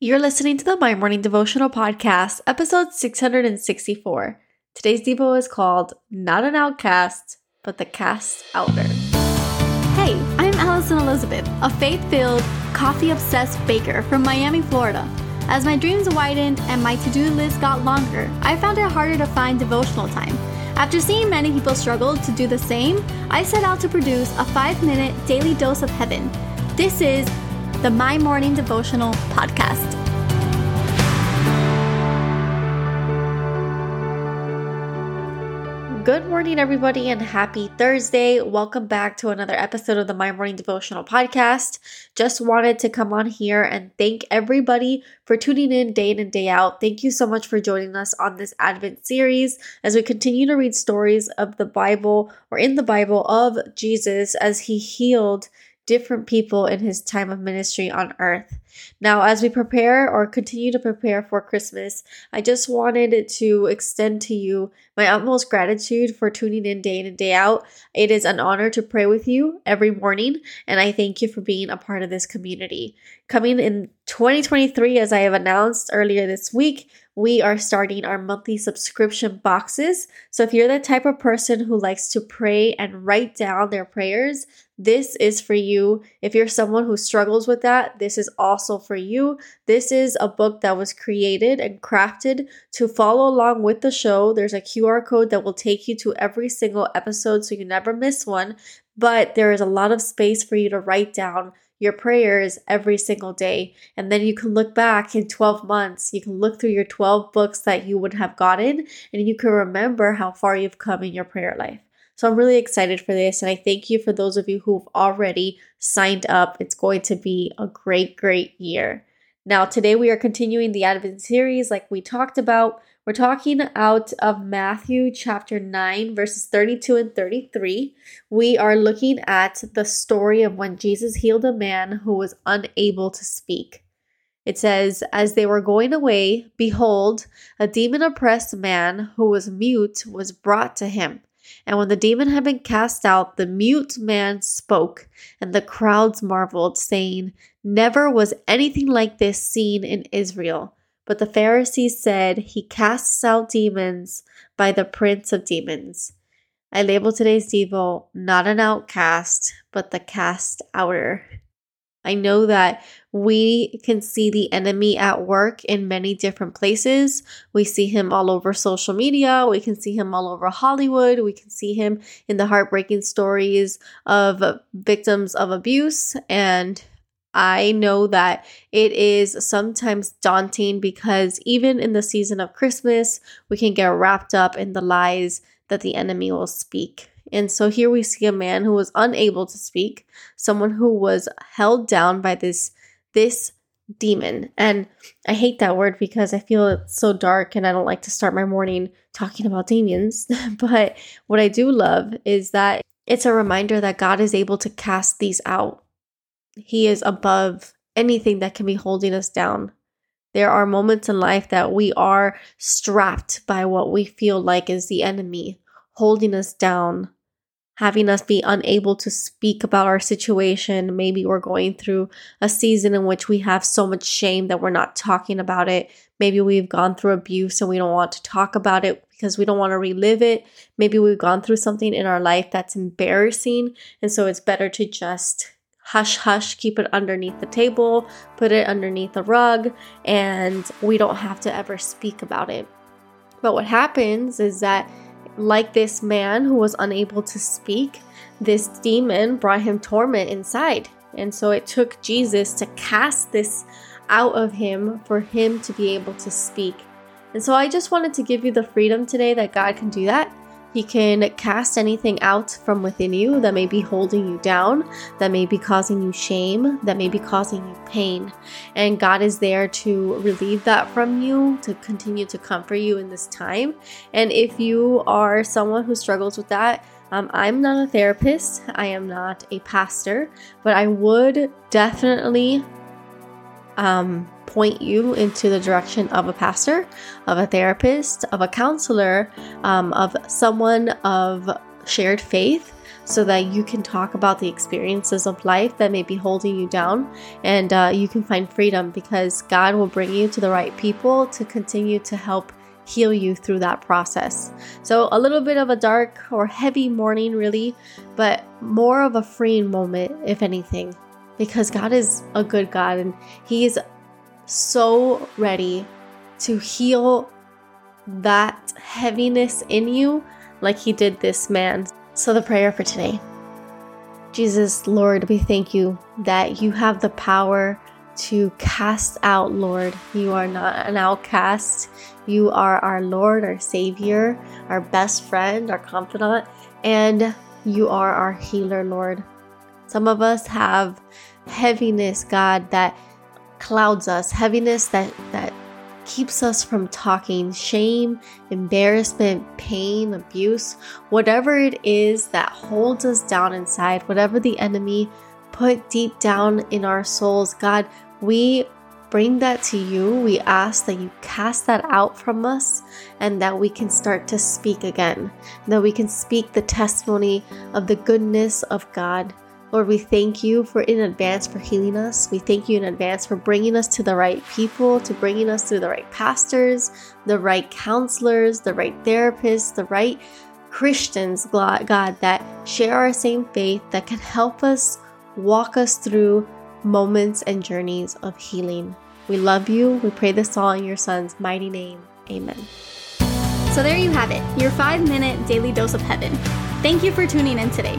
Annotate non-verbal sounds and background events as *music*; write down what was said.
You're listening to the My Morning Devotional Podcast, episode 664. Today's Devo is called Not an Outcast, but the Cast Outer. Hey, I'm Alison Elizabeth, a faith filled, coffee obsessed baker from Miami, Florida. As my dreams widened and my to do list got longer, I found it harder to find devotional time. After seeing many people struggle to do the same, I set out to produce a five minute daily dose of heaven. This is the My Morning Devotional Podcast. Good morning, everybody, and happy Thursday. Welcome back to another episode of the My Morning Devotional Podcast. Just wanted to come on here and thank everybody for tuning in day in and day out. Thank you so much for joining us on this Advent series as we continue to read stories of the Bible or in the Bible of Jesus as he healed different people in his time of ministry on earth. Now, as we prepare or continue to prepare for Christmas, I just wanted to extend to you my utmost gratitude for tuning in day in and day out. It is an honor to pray with you every morning, and I thank you for being a part of this community. Coming in 2023, as I have announced earlier this week, we are starting our monthly subscription boxes. So if you're the type of person who likes to pray and write down their prayers, this is for you. If you're someone who struggles with that, this is also for you. This is a book that was created and crafted to follow along with the show. There's a QR code that will take you to every single episode so you never miss one. But there is a lot of space for you to write down your prayers every single day. And then you can look back in 12 months. You can look through your 12 books that you would have gotten and you can remember how far you've come in your prayer life. So I'm really excited for this. And I thank you for those of you who've already signed up. It's going to be a great, great year. Now, today we are continuing the Advent series like we talked about. We're talking out of Matthew chapter 9, verses 32 and 33. We are looking at the story of when Jesus healed a man who was unable to speak. It says, As they were going away, behold, a demon oppressed man who was mute was brought to him. And when the demon had been cast out, the mute man spoke, and the crowds marveled, saying, Never was anything like this seen in Israel. But the Pharisees said, He casts out demons by the prince of demons. I label today's Devo not an outcast, but the cast outer. I know that we can see the enemy at work in many different places. We see him all over social media. We can see him all over Hollywood. We can see him in the heartbreaking stories of victims of abuse and I know that it is sometimes daunting because even in the season of Christmas, we can get wrapped up in the lies that the enemy will speak. And so here we see a man who was unable to speak, someone who was held down by this this demon. And I hate that word because I feel it's so dark and I don't like to start my morning talking about demons. *laughs* but what I do love is that it's a reminder that God is able to cast these out he is above anything that can be holding us down. There are moments in life that we are strapped by what we feel like is the enemy, holding us down, having us be unable to speak about our situation. Maybe we're going through a season in which we have so much shame that we're not talking about it. Maybe we've gone through abuse and we don't want to talk about it because we don't want to relive it. Maybe we've gone through something in our life that's embarrassing. And so it's better to just hush hush, keep it underneath the table, put it underneath the rug, and we don't have to ever speak about it. But what happens is that, like this man who was unable to speak, this demon brought him torment inside. And so it took Jesus to cast this out of him for him to be able to speak. And so I just wanted to give you the freedom today that God can do that. He can cast anything out from within you that may be holding you down, that may be causing you shame, that may be causing you pain. And God is there to relieve that from you, to continue to comfort you in this time. And if you are someone who struggles with that, um, I'm not a therapist, I am not a pastor, but I would definitely um, point you into the direction of a pastor, of a therapist, of a counselor, um, of someone of shared faith so that you can talk about the experiences of life that may be holding you down and uh, you can find freedom because God will bring you to the right people to continue to help heal you through that process. So, a little bit of a dark or heavy morning, really, but more of a freeing moment, if anything, because God is a good God and He is so ready to heal that heaviness in you like He did this man. So, the prayer for today Jesus, Lord, we thank you that you have the power to cast out, Lord. You are not an outcast. You are our Lord, our Savior, our best friend, our confidant, and you are our healer, Lord. Some of us have heaviness, God, that clouds us, heaviness that, that keeps us from talking, shame, embarrassment, pain, abuse, whatever it is that holds us down inside, whatever the enemy put deep down in our souls, God, we bring that to you. We ask that you cast that out from us and that we can start to speak again, that we can speak the testimony of the goodness of God. Lord, we thank you for in advance for healing us. We thank you in advance for bringing us to the right people, to bringing us to the right pastors, the right counselors, the right therapists, the right Christians, God, that share our same faith, that can help us walk us through moments and journeys of healing. We love you. We pray this all in your son's mighty name. Amen. So there you have it, your five minute daily dose of heaven. Thank you for tuning in today.